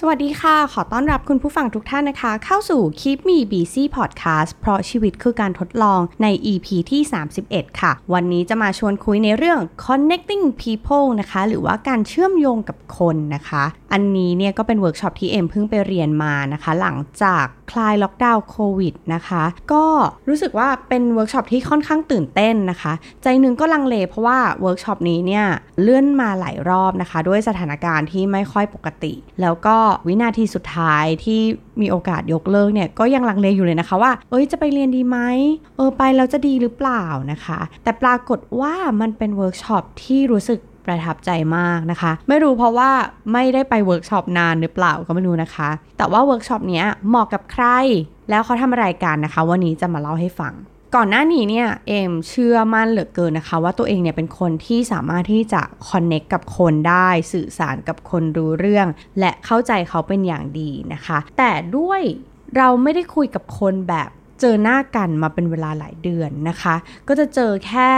สวัสดีค่ะ ขอต้อนรับคุณผู้ฟังทุกท่านนะคะ เข้าสู่ Keep Me Busy Podcast เพราะชีวิตคือการทดลองใน EP ที่ 31 ค่ะ วันนี้จะมาชวนคุยในเรื่อง connecting people นะคะ หรือว่าการเชื่อมโยงกับคนนะคะ อันนี้เนี่ยก็เป็นเวิร์กช็อปที่เอมเพิ่งไปเรียนมานะคะ หลังจากคลายล็อกดาวน์โควิดนะคะ ก็รู้สึกว่าเป็นเวิร์กช็อปที่ค่อนข้างตื่นเต้นนะคะ ใจหนึ่งก็ลังเลเพราะว่าเวิร์กช็อปนี้เนี่ยเลื่อนมาหลายรอบนะคะ ด้วยสถานการณ์ที่ไม่ค่อยปกติ แล้วก็วินาทีสุดท้ายที่มีโอกาสยกเลิกเนี่ยก็ยังลังเลอยู่เลยนะคะว่า เอ้ยจะไปเรียนดีไหมเออไปแล้วจะดีหรือเปล่านะคะ แต่ปรากฏว่ามันเป็นเวิร์กช็อปที่รู้สึกประทับใจมากนะคะ ไม่รู้เพราะว่าไม่ได้ไปเวิร์กช็อปนานหรือเปล่าก็ไม่รู้นะคะ แต่ว่าเวิร์กช็อปเนี้ยเหมาะกับใคร แล้วเขาทำอะไรกันนะคะ วันนี้จะมาเล่าให้ฟัง ก่อนหน้านี้เนี่ยเอมเชื่อมั่นเหลือเกินนะคะ ว่าตัวเองเนี่ยเป็นคนที่สามารถที่จะ connect กับคนได้สื่อสารกับคนรู้เรื่อง และเข้าใจเขาเป็นอย่างดีนะคะ แต่ด้วยเราไม่ได้คุยกับคนแบบเจอหน้ากันมาเป็นเวลาหลายเดือนนะคะ ก็จะเจอแค่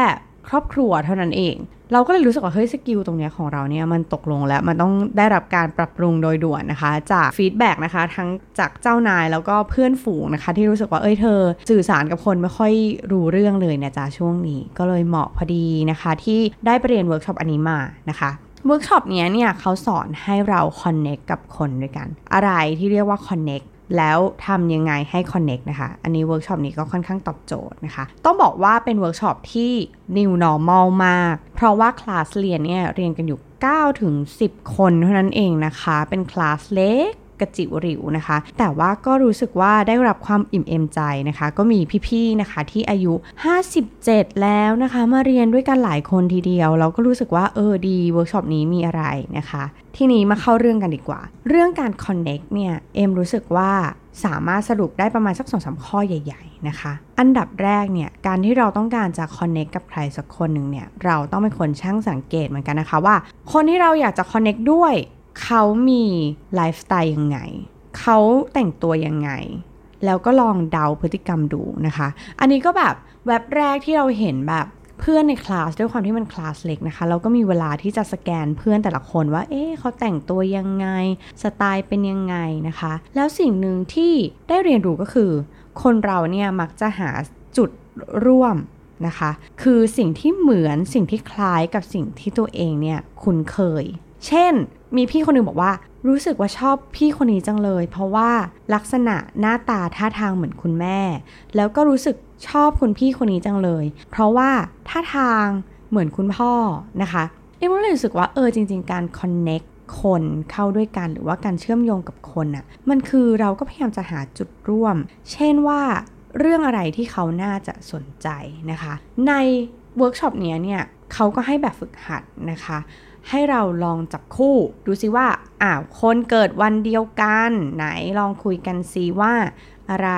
ครอบครัวเท่านั้นเอง เราก็เลยรู้สึกว่าเฮ้ย skill ตรงนี้ของเราเนี่ยมันตกลงแล้วมันต้องได้รับการปรับปรุงโดยด่วนนะคะ จาก feedback นะคะ ทั้งจากเจ้านายแล้วก็เพื่อนฝูงนะคะ ที่รู้สึกว่าเอ้ยเธอ สื่อสารกับคนไม่ค่อยรู้เรื่องเลยนะจ๊ะช่วงนี้ ก็เลยเหมาะพอดีนะคะ ที่ได้ไปเรียนเวิร์กช็อปอันนี้มานะคะเวิร์กช็อปเนี้ยเนี่ยเขาสอนให้เรา connect กับคนด้วยกัน อะไรที่เรียกว่า connect แล้วทำยังไงให้ Connect นะคะ อันนี้เวิร์กช็อปนี้ก็ค่อนข้างตอบโจทย์นะคะ ต้องบอกว่าเป็นเวิร์กช็อปที่ New Normal มาก เพราะว่าคลาสเรียนเนี่ยเรียนกันอยู่9ถึง10 คนเท่านั้นเองนะคะ เป็นคลาสเล็ก กระจิ๋วหริวนะคะ แต่ว่าก็รู้สึกว่าได้รับความอิ่มเอมใจนะคะ ก็มีพี่ๆนะคะที่อายุ 57 แล้วนะคะ มาเรียนด้วยกันหลายคนทีเดียว เราก็รู้สึกว่าเออดีเวิร์กช็อปนี้มีอะไรนะคะ ทีนี้มาเข้าเรื่องกันดีกว่า เรื่องการ connect เนี่ยเอมรู้สึกว่าสามารถสรุปได้ประมาณสักสองสามข้อใหญ่ ๆ นะคะ อันดับแรกเนี่ย การที่เราต้องการจะ connect กับใครสักคนหนึ่งเนี่ย เราต้องเป็นคนช่างสังเกตเหมือนกันนะคะว่า คนที่เราอยากจะ connect ด้วย เขามีไลฟ์สไตล์ยังไง เขาแต่งตัวยังไง แล้วก็ลองเดาพฤติกรรมดูนะคะ อันนี้ก็แบบแว็บแรกที่เราเห็นแบบเพื่อนในคลาสด้วยความที่มันคลาสเล็กนะคะ เราก็มีเวลาที่จะสแกนเพื่อนแต่ละคนว่า เอ๊ะเขาแต่งตัวยังไง สไตล์เป็นยังไงนะคะ แล้วสิ่งหนึ่งที่ได้เรียนรู้ก็คือ คนเราเนี่ยมักจะหาจุดร่วมนะคะ คือสิ่งที่เหมือนสิ่งที่คล้ายกับสิ่งที่ตัวเองเนี่ยคุ้นเคย เช่น มีพี่คนหนึงบอกว่า รู้สึกว่าชอบพี่คนนี้จังเลย เพราะว่าลักษณะหน้าตาท่าทางเหมือนคุณแม่ แล้วก็รู้สึกชอบคุณพี่คนนี้จังเลย เพราะว่าท่าทางเหมือนคุณพ่อนะคะเอ็มก็เลยรู้สึกว่าเออจริง ๆ การ connect คนเข้าด้วยกันหรือว่าการเชื่อมโยงกับคนอะ่ะมันคือเราก็พยายามจะหาจุดร่วม เช่นว่าเรื่องอะไรที่เขาน่าจะสนใจนะคะ ในเวิร์กช็อปเนี้ยเนี่ยเขาก็ให้แบบฝึกหัดนะคะ ให้เราลองจับคู่ ดูซิว่าอ้าวคนเกิดวันเดียวกัน ไหนลองคุยกันซิว่าอะไร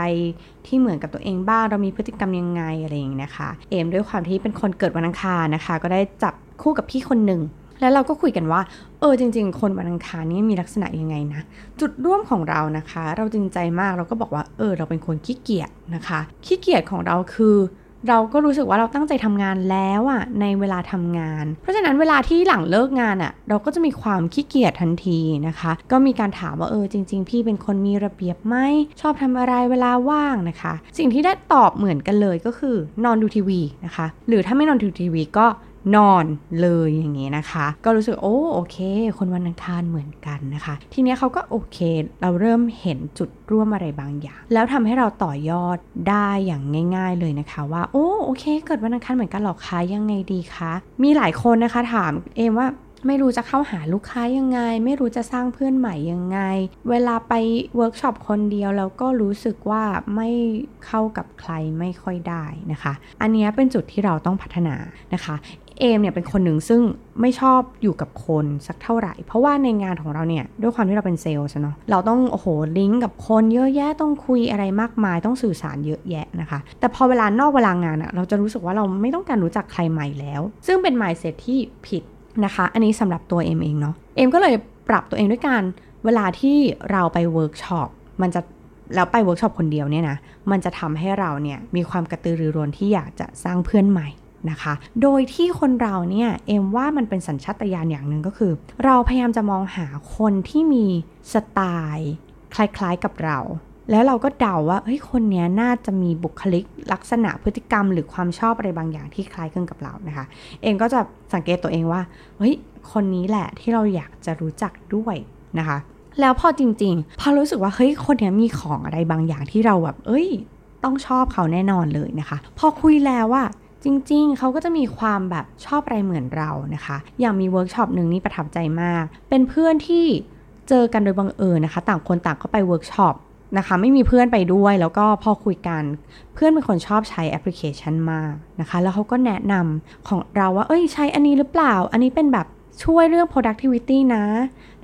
ที่เหมือนกับตัวเองบ้างเรามีพฤติกรรมยังไงอะไรอย่างนี้นะคะ เอมด้วยความที่เป็นคนเกิดวันอังคารนะคะ ก็ได้จับคู่กับพี่คนหนึ่งแล้วเราก็คุยกันว่า เออจริง ๆ คนวันอังคารนี่มีลักษณะยังไงนะ จุดร่วมของเรานะคะ เราจริงใจมากเราก็บอกว่าเออเราเป็นคนขี้เกียจนะคะ ขี้เกียจของเราคือ เราก็รู้สึกว่าเราตั้งใจทำงานแล้วอะในเวลาทำงาน เพราะฉะนั้นเวลาที่หลังเลิกงานอะเราก็จะมีความขี้เกียจทันทีนะคะ ก็มีการถามว่าเออจริง ๆ พี่เป็นคนมีระเบียบไหมชอบทำอะไรเวลาว่างนะคะ สิ่งที่ได้ตอบเหมือนกันเลยก็คือนอนดูทีวีนะคะ หรือถ้าไม่นอนดูทีวีก็ นอนเลยอย่างนี้นะคะ ก็รู้สึกโอ้โอเค คนวันอังคารเหมือนกันนะคะ ทีนี้เขาก็โอเค เราเริ่มเห็นจุดร่วมอะไรบางอย่าง แล้วทำให้เราต่อยอดได้อย่างง่าย ๆเลยนะคะ ว่าโอ้โอเค เกิดวันอังคารเหมือนกันหรอคะยังไงดีคะมีหลายคนนะคะถามเอมว่าไม่รู้จะเข้าหาลูกค้ายังไง ไม่รู้จะสร้างเพื่อนใหม่ยังไง เวลาไปเวิร์กช็อปคนเดียวแล้วก็รู้สึกว่าไม่เข้ากับใครไม่ค่อยได้นะคะ อันนี้เป็นจุดที่เราต้องพัฒนานะคะ เอมเนี่ยเป็นคนหนึ่งซึ่งไม่ชอบอยู่กับคนสักเท่าไหร่ เพราะว่าในงานของเราเนี่ยด้วยความที่เราเป็นเซลล์ใช่เนาะเราต้องโอ้โหลิงก์กับคนเยอะแยะต้องคุยอะไรมากมาย ต้องสื่อสารเยอะแยะนะคะ แต่พอเวลานอกเวลางานอะเราจะรู้สึกว่าเราไม่ต้องการรู้จักใครใหม่แล้ว ซึ่งเป็น mindset ที่ผิดนะคะ อันนี้สำหรับตัวเอมเองเนาะเอมก็เลยปรับตัวเองด้วยการเวลาที่เราไปเวิร์กช็อปมันจะแล้วไปเวิร์กช็อปคนเดียวเนี่ยนะ มันจะทำให้เราเนี่ยมีความกระตือรือร้นที่อยากจะสร้างเพื่อนใหม่ นะคะ โดยที่คนเราเนี่ยเอ็มว่ามันเป็นสัญชาตญาณอย่างหนึ่งก็คือ เราพยายามจะมองหาคนที่มีสไตล์คล้ายๆกับเรา แล้วเราก็เดาว่าเฮ้ยคนนี้น่าจะมีบุคลิกลักษณะพฤติกรรม หรือความชอบอะไรบางอย่างที่คล้ายคลึงกับเรานะคะ เองก็จะสังเกตตัวเองว่าเฮ้ยคนนี้แหละที่เราอยากจะรู้จักด้วยนะคะแล้วพอจริงๆ พอรู้สึกว่าเฮ้ยคนนี้มีของอะไรบางอย่างที่เราแบบ เอ้ย ต้องชอบเขาแน่นอนเลยนะคะ พอคุยแล้วว่า จริง ๆ เขาก็จะมีความแบบชอบอะไรเหมือนเรานะคะ อย่างมีเวิร์กช็อปหนึ่งนี่ประทับใจมาก เป็นเพื่อนที่เจอกันโดยบังเอิญนะคะ ต่างคนต่างก็ไปเวิร์กช็อปนะคะไม่มีเพื่อนไปด้วยแล้วก็พอคุยกันเพื่อนเป็นคนชอบใช้แอปพลิเคชันมากนะคะ แล้วเขาก็แนะนำของเราว่าเอ้ยใช้อันนี้หรือเปล่า อันนี้เป็นแบบช่วยเรื่อง productivity นะ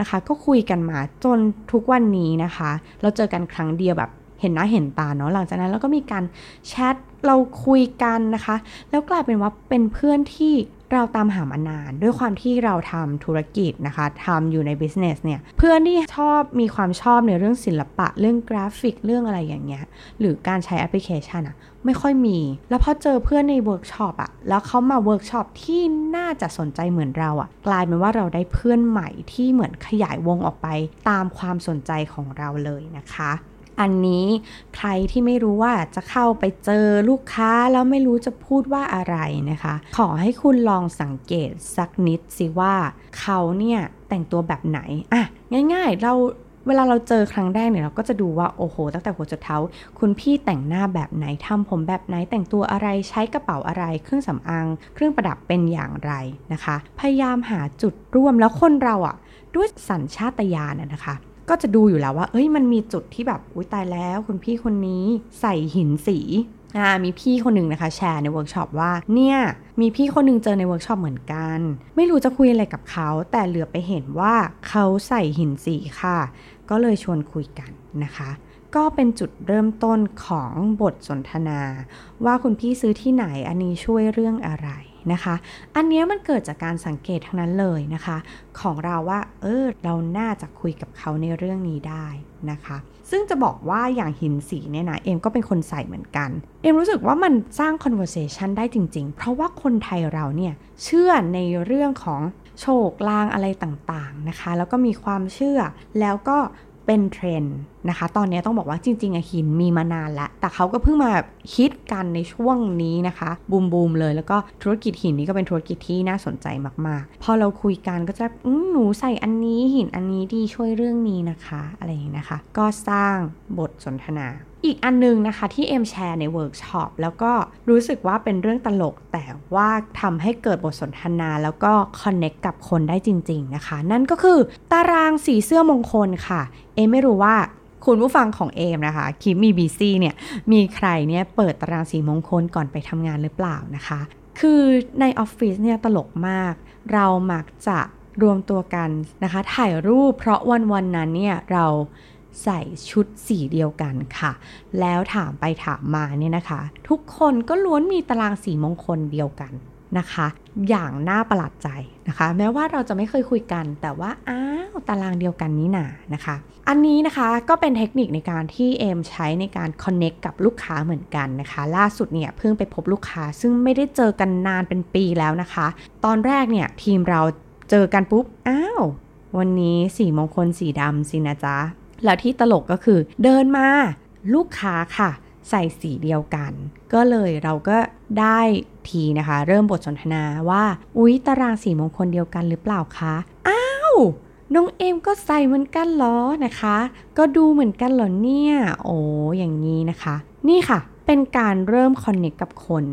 นะคะ ก็คุยกันมาจนทุกวันนี้นะคะ เราเจอกันครั้งเดียวแบบ เห็นหน้าเห็นตาเนาะหลังจากนั้นเราก็มีการแชทเราคุยกันนะคะ แล้วกลายเป็นว่าเป็นเพื่อนที่เราตามหามานาน ด้วยความที่เราทำธุรกิจนะคะทำอยู่ใน business เนี่ยเพื่อนที่ชอบมีความชอบในเรื่องศิลปะ เรื่องกราฟิกเรื่องอะไรอย่างเงี้ยหรือการใช้แอปพลิเคชันอะไม่ค่อยมี แล้วพอเจอเพื่อนในเวิร์กช็อปอะแล้วเขามาเวิร์กช็อปที่น่าจะสนใจเหมือนเราอะกลายเป็นว่าเราได้เพื่อนใหม่ที่เหมือนขยายวงออกไปตามความสนใจของเราเลยนะคะ อันนี้ใครที่ไม่รู้ว่าจะเข้าไปเจอลูกค้าแล้วไม่รู้จะพูดว่าอะไรนะคะ ขอให้คุณลองสังเกตสักนิดสิว่าเขาเนี่ยแต่งตัวแบบไหนอะง่าย ๆ เราเวลาเราเจอครั้งแรกเนี่ยเราก็จะดูว่าโอ้โห ตั้งแต่หัวจนเท้า คุณพี่แต่งหน้าแบบไหนทำผมแบบไหนแต่งตัวอะไรใช้กระเป๋าอะไร เครื่องสำอางเครื่องประดับเป็นอย่างไรนะคะ พยายามหาจุดร่วมแล้วคนเราอะ่ะด้วยสัญชาตญาณนะคะ ก็จะดูอยู่แล้วว่า เอ้ยมันมีจุดที่แบบอุ้ยตายแล้วคุณพี่คนนี้ใส่หินสีอ่ามีพี่คนหนึ่งนะคะแชร์ในเวิร์กช็อปว่า เนี่ย มีพี่คนหนึ่งเจอในเวิร์กช็อปเหมือนกัน ไม่รู้จะคุยอะไรกับเขา แต่เหลือบไปเห็นว่าเขาใส่หินสีค่ะ ก็เลยชวนคุยกันนะคะ ก็เป็นจุดเริ่มต้นของบทสนทนา ว่าคุณพี่ซื้อที่ไหนอันนี้ช่วยเรื่องอะไรนะคะ อันนี้มันเกิดจากการสังเกตทั้งนั้นเลยนะคะ ของเราว่าเออเราน่าจะคุยกับเขาในเรื่องนี้ได้นะคะ ซึ่งจะบอกว่าอย่างหินสีเนี่ยนะเอ็มก็เป็นคนใส่เหมือนกัน เอ็มรู้สึกว่ามันสร้าง conversation ได้จริง ๆ เพราะว่าคนไทยเราเนี่ยเชื่อในเรื่องของโชคลางอะไรต่างๆนะคะ แล้วก็มีความเชื่อแล้วก็ เป็นเทรนด์นะคะ ตอนนี้ต้องบอกว่าจริงๆอะหินมีมานานแล้ว แต่เขาก็เพิ่งมาฮิตกันในช่วงนี้นะคะ บูมบูมเลย แล้วก็ธุรกิจหินนี้ก็เป็นธุรกิจที่น่าสนใจมากๆ พอเราคุยกันก็จะหนูใส่อันนี้หินอันนี้ดีช่วยเรื่องนี้นะคะ อะไรอย่างนี้นะคะ ก็สร้างบทสนทนา อีกอันนึงนะคะที่เอ็มแชร์ในเวิร์กช็อปแล้วก็รู้สึกว่าเป็นเรื่องตลก แต่ว่าทำให้เกิดบทสนทนาแล้วก็คอนเน็กกับคนได้จริง ๆนะคะ นั่นก็คือตารางสีเสื้อมงคลค่ะ เอมไม่รู้ว่าคุณผู้ฟังของเอมนะคะคิมมีบีซีเนี่ยมีใครเนี่ยเปิดตารางสีมงคลก่อนไปทำงานหรือเปล่านะคะ คือในออฟฟิศเนี่ยตลกมาก เรามักจะรวมตัวกันนะคะ ถ่ายรูปเพราะวันวันนั้นเนี่ยเรา ใส่ชุดสีเดียวกันค่ะ แล้วถามไปถามมาเนี่ยนะคะ ทุกคนก็ล้วนมีตารางสีมงคลเดียวกันนะคะ อย่างน่าประหลาดใจนะคะ แม้ว่าเราจะไม่เคยคุยกัน แต่ว่าอ้าวตารางเดียวกันนี้นานะคะ อันนี้นะคะก็เป็นเทคนิคในการที่เอมใช้ในการ connect กับลูกค้าเหมือนกันนะคะ ล่าสุดเนี่ยเพิ่งไปพบลูกค้า ซึ่งไม่ได้เจอกันนานเป็นปีแล้วนะคะ ตอนแรกเนี่ยทีมเราเจอกันปุ๊บอ้าววันนี้สีมงคลสีดำสินะจ๊ะ แล้วที่ตลกก็คือเดินมาลูกค้าค่ะ ใส่สีเดียวกัน ก็เลยเราก็ได้ทีนะคะ เริ่มบทสนทนาว่า อุ๊ย ตารางสีมงคลเดียวกันหรือเปล่าคะ อ้าวน้องเอ็มก็ใส่เหมือนกันเหรอนะคะ ก็ดูเหมือนกันเหรอเนี่ย โอ้อย่างนี้นะคะ นี่ค่ะ เป็นการเริ่มคอนเนคกับคน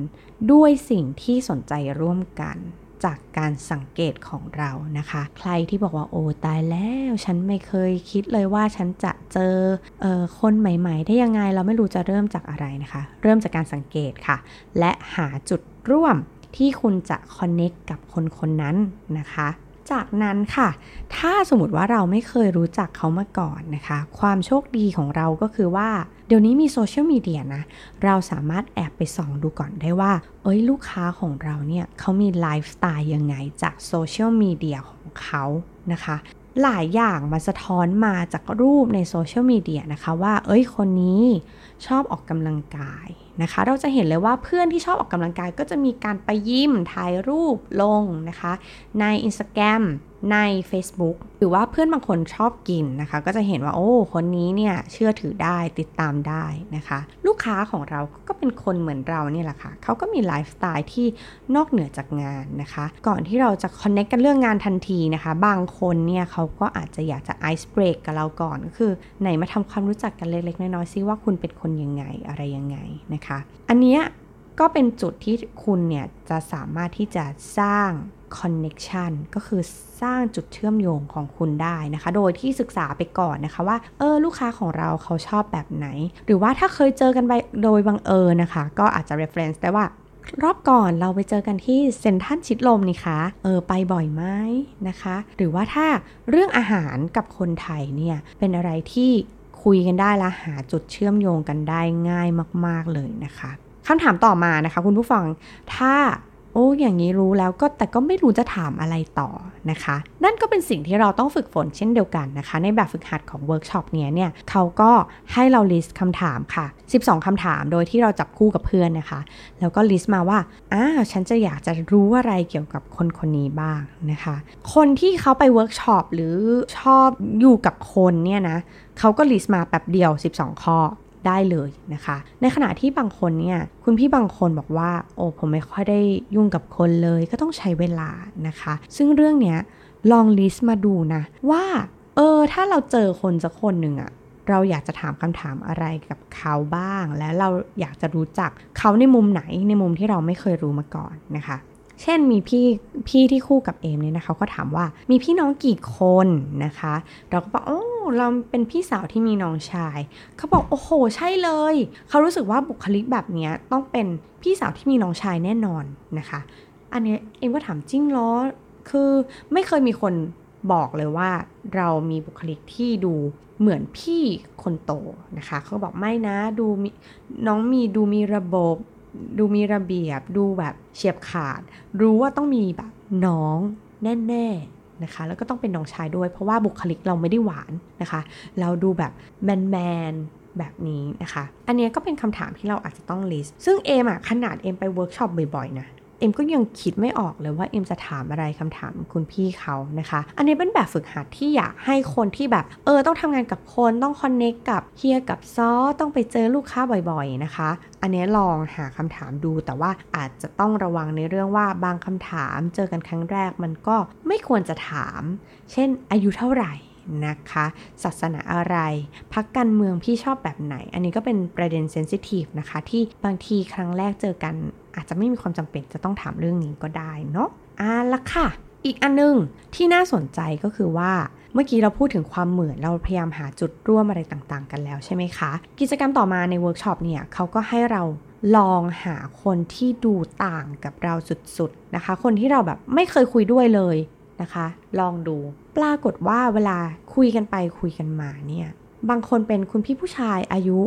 ด้วยสิ่งที่สนใจร่วมกัน จากการสังเกตของเรานะคะ ใครที่บอกว่าโอ้ตายแล้วฉันไม่เคยคิดเลยว่าฉันจะเจอออคนใหม่ๆ ได้ยังไงเราไม่รู้จะเริ่มจากอะไรนะคะ เริ่มจากการสังเกตค่ะ และหาจุดร่วมที่คุณจะคอนเน็กกับคนคนนั้นนะคะ จากนั้นค่ะ ถ้าสมมติว่าเราไม่เคยรู้จักเขามาก่อนนะคะ ความโชคดีของเราก็คือว่า เดี๋ยวนี้มีโซเชียลมีเดียนะ เราสามารถแอบไปส่องดูก่อนได้ว่า เอ้ยลูกค้าของเราเนี่ยเขามีไลฟ์สไตล์ยังไงจากโซเชียลมีเดียของเขานะคะหลายอย่างมาสะท้อนมาจากรูปในโซเชียลมีเดียนะคะว่า เอ้ยคนนี้ชอบออกกำลังกาย นะคะ เราจะเห็นเลยว่าเพื่อนที่ชอบออกกำลังกายก็จะมีการไปยิ้มถ่ายรูปลงนะคะ ใน Instagram ใน Facebook หรือว่าเพื่อนบางคนชอบกินนะคะ ก็จะเห็นว่าโอ้คนนี้เนี่ยเชื่อถือได้ติดตามได้นะคะ ลูกค้าของเราก็เป็นคนเหมือนเราเนี่ยแหละค่ะเขาก็มีไลฟ์สไตล์ที่นอกเหนือจากงานนะคะ ก่อนที่เราจะคอนเน็กกันเรื่องงานทันทีนะคะ บางคนเนี่ยเขาก็อาจจะอยากจะไอซ์เบรกกับเราก่อนก็คือไหนมาทำความรู้จักกันเล็กๆน้อยๆซิว่าคุณเป็นคนยังไงอะไรยังไงนะคะอันเนี้ยก็เป็นจุดที่คุณเนี่ยจะสามารถที่จะสร้าง connection ก็คือสร้างจุดเชื่อมโยงของคุณได้นะคะ โดยที่ศึกษาไปก่อนนะคะว่า เออ ลูกค้าของเราเขาชอบแบบไหน หรือว่าถ้าเคยเจอกันไปโดยบังเอิญนะคะ ก็อาจจะ reference ได้ว่ารอบก่อนเราไปเจอกันที่เซ็นทรัลชิดลมนี่คะ เออไปบ่อยไหมนะคะ หรือว่าถ้าเรื่องอาหารกับคนไทยเนี่ยเป็นอะไรที่ คุยกันได้และหาจุดเชื่อมโยงกันได้ง่ายมาก ๆเลยนะคะคำถามต่อมานะคะ คุณผู้ฟังถ้า โอ้อย่างนี้รู้แล้วก็แต่ก็ไม่รู้จะถามอะไรต่อนะคะ นั่นก็เป็นสิ่งที่เราต้องฝึกฝนเช่นเดียวกันนะคะ ในแบบฝึกหัดของเวิร์กช็อปเนี้ยเนี่ยเขาก็ให้เรา list คำถามค่ะ 12คำถามโดยที่เราจับคู่กับเพื่อนนะคะ แล้วก็ list มาว่าอ่าฉันจะอยากจะรู้อะไรเกี่ยวกับคนคนนี้บ้างนะคะ คนที่เขาไปเวิร์กช็อปหรือชอบยุ่งกับคนเนี่ยนะเขาก็ list มาแป๊บเดียว 12 ข้อ ได้เลยนะคะ ในขณะที่บางคนเนี่ยคุณพี่บางคนบอกว่า โอ้ผมไม่ค่อยได้ยุ่งกับคนเลยก็ต้องใช้เวลานะคะ ซึ่งเรื่องเนี้ยลอง list มาดูนะว่าเออถ้าเราเจอคนสักคนหนึ่งอะเราอยากจะถามคำถามอะไรกับเขาบ้าง และเราอยากจะรู้จักเขาในมุมไหนในมุมที่เราไม่เคยรู้มาก่อนนะคะ เช่นมีพี่พี่ที่คู่กับเอมเนี่ยนะคะก็ถามว่ามีพี่น้องกี่คนนะคะ เราก็บอกโอ้เราเป็นพี่สาวที่มีน้องชาย เขาบอกโอ้โห ใช่เลย เขารู้สึกว่าบุคลิกแบบนี้ต้องเป็นพี่สาวที่มีน้องชายแน่นอนนะคะ อันนี้เอ็มก็ถามจริงเหรอคือไม่เคยมีคนบอกเลยว่าเรามีบุคลิกที่ดูเหมือนพี่คนโตนะคะ เขาบอกไม่นะดูน้องมีดูมีระบบ ดูมีระเบียบ ดูแบบเฉียบขาด รู้ว่าต้องมีแบบน้องแน่ๆนะคะ แล้วก็ต้องเป็นน้องชายด้วย เพราะว่าบุคลิกเราไม่ได้หวานนะคะ เราดูแบบแมนๆแบบนี้นะคะ อันนี้ก็เป็นคำถามที่เราอาจจะต้อง list ซึ่งเอมอะขนาดเอมไปเวิร์กช็อปบ่อยๆนะ เอ็มก็ยังคิดไม่ออกเลยว่าเอ็มจะถามอะไรคำถามคุณพี่เขานะคะ อันนี้เป็นแบบฝึกหัดที่อยากให้คนที่แบบ เออ ต้องทำงานกับคนต้องคอนเนคกับเฮียกับซอต้องไปเจอลูกค้าบ่อยๆนะคะ อันนี้ลองหาคำถามดู แต่ว่าอาจจะต้องระวังในเรื่องว่าบางคำถามเจอกันครั้งแรกมันก็ไม่ควรจะถาม เช่น อายุเท่าไหร่นะคะ ศาสนาอะไร พักการเมืองพี่ชอบแบบไหน อันนี้ก็เป็นประเด็นเซนซิทีฟนะคะ ที่บางทีครั้งแรกเจอกัน อาจจะไม่มีความจำเป็นจะต้องถามเรื่องนี้ก็ได้เนาะอะละค่ะ อีกอันนึงที่น่าสนใจก็คือว่าเมื่อกี้เราพูดถึงความเหมือนเราพยายามหาจุดร่วมอะไรต่างๆ กันแล้วใช่ไหมคะ กิจกรรมต่อมาในเวิร์กช็อปเนี่ยเขาก็ให้เราลองหาคนที่ดูต่างกับเราสุดๆนะคะ คนที่เราแบบไม่เคยคุยด้วยเลยนะคะ ลองดู ปรากฏว่าเวลาคุยกันไปคุยกันมาเนี่ย บางคนเป็นคุณพี่ผู้ชายอายุ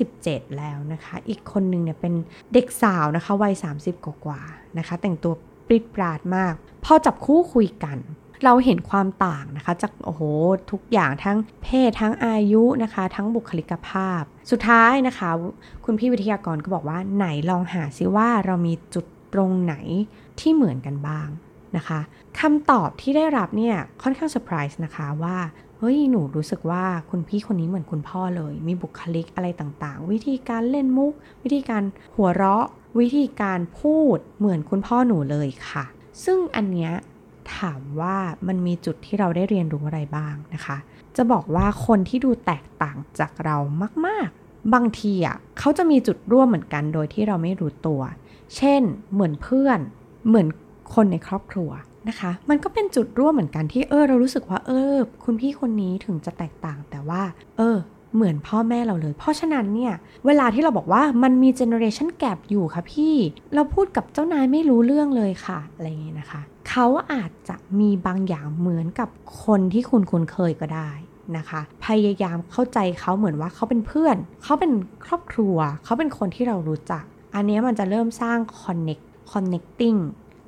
57 แล้วนะคะ อีกคนหนึ่งเนี่ยเป็นเด็กสาวนะคะวัย 30 กว่าๆนะคะ แต่งตัวปรู๊ดปร๊าดมาก พอจับคู่คุยกัน เราเห็นความต่างนะคะ จากโอ้โหทุกอย่างทั้งเพศทั้งอายุนะคะ ทั้งบุคลิกภาพ สุดท้ายนะคะ คุณพี่วิทยากรก็บอกว่าไหนลองหาซิว่าเรามีจุดตรงไหนที่เหมือนกันบ้างนะคะคำตอบที่ได้รับเนี่ยค่อนข้างเซอร์ไพรส์นะคะว่า เฮ้ยหนูรู้สึกว่าคุณพี่คนนี้เหมือนคุณพ่อเลย มีบุคลิกอะไรต่างๆ วิธีการเล่นมุก วิธีการหัวเราะ วิธีการพูดเหมือนคุณพ่อหนูเลยค่ะ ซึ่งอันเนี้ยถามว่ามันมีจุดที่เราได้เรียนรู้อะไรบ้างนะคะ จะบอกว่าคนที่ดูแตกต่างจากเรามากๆ บางทีอะเขาจะมีจุดร่วมเหมือนกันโดยที่เราไม่รู้ตัว เช่น เหมือนเพื่อน เหมือนคนในครอบครัว นะคะ มันก็เป็นจุดร่วมเหมือนกันที่เออเรารู้สึกว่าเออ คุณพี่คนนี้ถึงจะแตกต่างแต่ว่า เออ เหมือนพ่อแม่เราเลย เพราะฉะนั้นเนี่ยเวลาที่เราบอกว่ามันมี generation gap อยู่ค่ะพี่ เราพูดกับเจ้านายไม่รู้เรื่องเลยค่ะอะไรอย่างนี้นะคะ เขาอาจจะมีบางอย่างเหมือนกับคนที่คุณคุ้นเคยก็ได้นะคะพยายามเข้าใจเขาเหมือนว่าเขาเป็นเพื่อน เขาเป็นครอบครัว เขาเป็นคนที่เรารู้จัก อันนี้มันจะเริ่มสร้าง connect connecting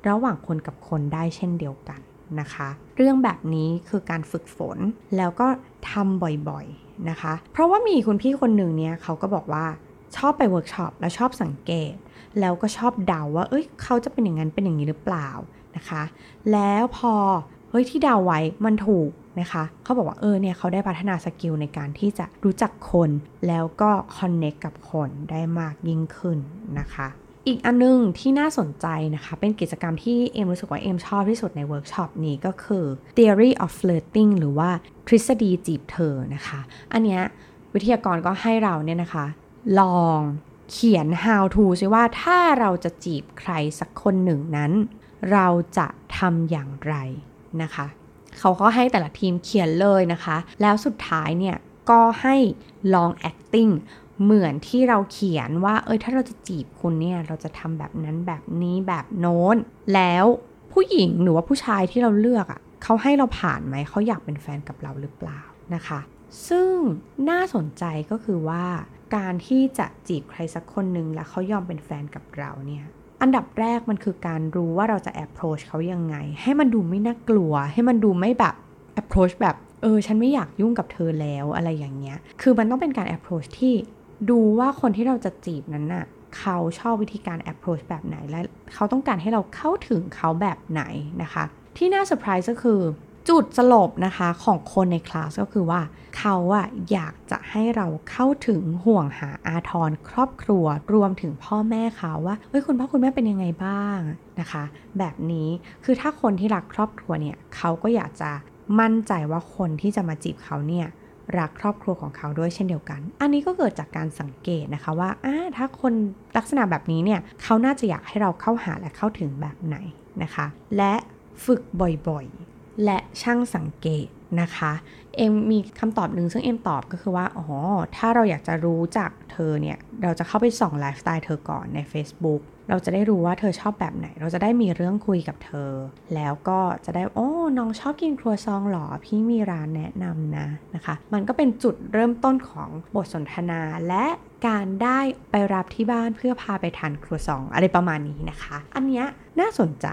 ระหว่างคนกับคนได้เช่นเดียวกันนะคะ เรื่องแบบนี้คือการฝึกฝนแล้วก็ทำบ่อยๆนะคะ เพราะว่ามีคุณพี่คนหนึ่งเนี่ยเขาก็บอกว่าชอบไปเวิร์กช็อปแล้วชอบสังเกต แล้วก็ชอบเดาว่า เอ้ยเขาจะเป็นอย่างนั้นเป็นอย่างนี้หรือเปล่านะคะ แล้วพอเฮ้ยที่เดาไว้มันถูกนะคะ เขาบอกว่าเออเนี่ยเขาได้พัฒนา skill ในการที่จะรู้จักคน แล้วก็ connect กับคนได้มากยิ่งขึ้นนะคะ อีกอันนึงที่น่าสนใจนะคะ เป็นกิจกรรมที่เอ็มรู้สึกว่าเอ็มชอบที่สุดในเวิร์กช็อปนี้ก็คือ theory of flirting หรือว่าทฤษฎีจีบเธอนะคะ อันเนี้ยวิทยากรก็ให้เราเนี่ยนะคะ ลองเขียน how to ซิว่าถ้าเราจะจีบใครสักคนหนึ่งนั้น เราจะทำอย่างไรนะคะ เขาก็ให้แต่ละทีมเขียนเลยนะคะ แล้วสุดท้ายเนี่ยก็ให้ลอง acting เหมือนที่เราเขียนว่า เอ้ยถ้าเราจะจีบคุณเนี่ย เราจะทำแบบนั้นแบบนี้แบบโน้น แล้วผู้หญิงหรือว่าผู้ชายที่เราเลือกอะ่ะเขาให้เราผ่านไหมเขาอยากเป็นแฟนกับเราหรือเปล่านะคะ ซึ่งน่าสนใจก็คือว่าการที่จะจีบใครสักคนหนึ่งแล้วเขายอมเป็นแฟนกับเราเนี่ยอันดับแรกมันคือการรู้ว่าเราจะ approach เขายังไง ให้มันดูไม่น่ากลัว ให้มันดูไม่แบบ approach แบบเออฉันไม่อยากยุ่งกับเธอแล้วอะไรอย่างเงี้ย คือมันต้องเป็นการ approach ที่ ดูว่าคนที่เราจะจีบนั้นน่ะเขาชอบวิธีการ approach แบบไหน และเขาต้องการให้เราเข้าถึงเขาแบบไหนนะคะ ที่น่าเซอร์ไพรส์ก็คือ จุดสลบนะคะของคนในคลาสก็คือว่า เขาอะอยากจะให้เราเข้าถึงห่วงหาอาทรครอบครัว รวมถึงพ่อแม่เขาว่าเฮ้ยคุณพ่อคุณแม่เป็นยังไงบ้างนะคะ แบบนี้คือถ้าคนที่รักครอบครัวเนี่ยเขาก็อยากจะมั่นใจว่าคนที่จะมาจีบเขาเนี่ย รักครอบครัวของเขาด้วยเช่นเดียวกัน อันนี้ก็เกิดจากการสังเกตนะคะว่าถ้าคนลักษณะแบบนี้เนี่ยเขาน่าจะอยากให้เราเข้าหาและเข้าถึงแบบไหนนะคะ และฝึกบ่อยๆ และช่างสังเกตนะคะ เอ็มมีคำตอบหนึ่งซึ่งเอ็มตอบก็คือว่า อ๋อ ถ้าเราอยากจะรู้จักเธอเนี่ย เราจะเข้าไปส่องไลฟ์สไตล์เธอก่อนใน Facebook เราจะได้รู้ว่าเธอชอบแบบไหน เราจะได้มีเรื่องคุยกับเธอ แล้วก็จะได้ โอ้ น้องชอบกินครัวซองหรอ พี่มีร้านแนะนำนะนะคะ มันก็เป็นจุดเริ่มต้นของบทสนทนาและการได้ไปรับที่บ้านเพื่อพาไปทานครัวซองอะไรประมาณนี้นะคะ อันนี้น่าสนใจ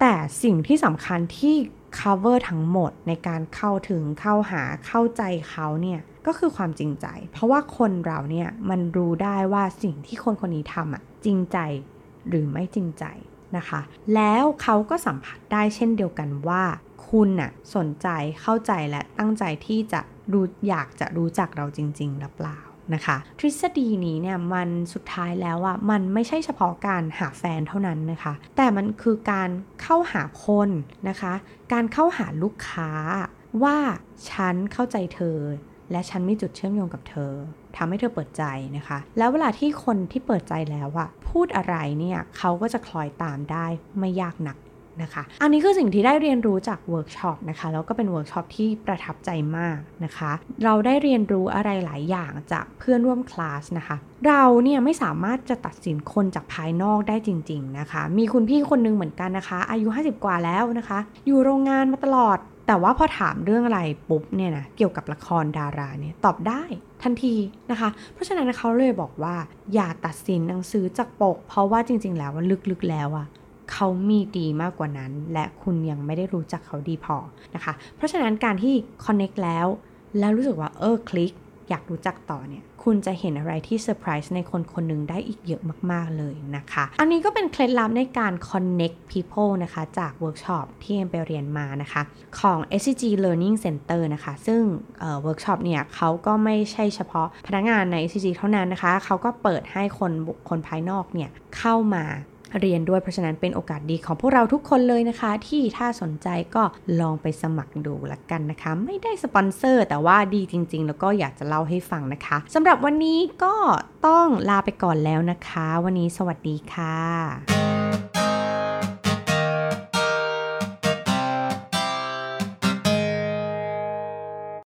แต่สิ่งที่สำคัญที่ cover ทั้งหมดในการเข้าถึงเข้าหาเข้าใจเขาเนี่ยก็คือความจริงใจ เพราะว่าคนเราเนี่ยมันรู้ได้ว่าสิ่งที่คนคนนี้ทำอะจริงใจหรือไม่จริงใจนะคะ แล้วเขาก็สัมผัสได้เช่นเดียวกันว่า คุณน่ะสนใจเข้าใจและตั้งใจที่จะรู้อยากจะรู้จักเราจริง ๆ หรือเปล่า นะคะ ทฤษฎีนี้เนี่ยมันสุดท้ายแล้วอะมันไม่ใช่เฉพาะการหาแฟนเท่านั้นนะคะ แต่มันคือการเข้าหาคนนะคะ การเข้าหาลูกค้าว่าฉันเข้าใจเธอ และฉันมีจุดเชื่อมโยงกับเธอทำให้เธอเปิดใจนะคะ แล้วเวลาที่คนที่เปิดใจแล้วอะพูดอะไรเนี่ยเขาก็จะคล้อยตามได้ไม่ยากนัก นะคะ อันนี้คือสิ่งที่ได้เรียนรู้จากเวิร์กช็อปนะคะ แล้วก็เป็นเวิร์กช็อปที่ประทับใจมากนะคะ เราได้เรียนรู้อะไรหลายอย่างจากเพื่อนร่วมคลาสนะคะ เราเนี่ยไม่สามารถจะตัดสินคนจากภายนอกได้จริง ๆนะคะ มีคุณพี่คนนึงเหมือนกันนะคะ อายุ 50 กว่าแล้วนะคะ อยู่โรงงานมาตลอดแต่ว่าพอถามเรื่องอะไรปุ๊บเนี่ยนะเกี่ยวกับละครดาราเนี่ยตอบได้ทันทีนะคะ เพราะฉะนั้นเขาเลยบอกว่าอย่าตัดสินหนังสือจากปก เพราะว่าจริง ๆ แล้วลึกๆแล้วอะ เขามีดีมากกว่านั้น และคุณยังไม่ได้รู้จักเขาดีพอนะคะ เพราะฉะนั้นการที่ connect แล้ว แล้วรู้สึกว่าเออคลิก อยากรู้จักต่อเนี่ย คุณจะเห็นอะไรที่เซอร์ไพรส์ในคนคนหนึ่งได้อีกเยอะมาก ๆ เลยนะคะ อันนี้ก็เป็นเคล็ดลับในการ connect people นะคะ จากเวิร์กช็อปที่เอ็มไปเรียนมานะคะ ของ SCG Learning Center นะคะ ซึ่งเวิร์กช็อปเนี่ยเขาก็ไม่ใช่เฉพาะพนักงานใน SCG เท่านั้นนะคะ เขาก็เปิดให้คนบุคคลภายนอกเนี่ยเข้ามา เรียนด้วยเพราะฉะนั้นเป็นโอกาสดีของพวกเราทุกคนเลยนะคะ ที่ถ้าสนใจก็ลองไปสมัครดูละกันนะคะ ไม่ได้สปอนเซอร์แต่ว่าดีจริง ๆ แล้วก็อยากจะเล่าให้ฟังนะคะสำหรับวันนี้ก็ต้องลาไปก่อนแล้วนะคะ วันนี้สวัสดีค่ะ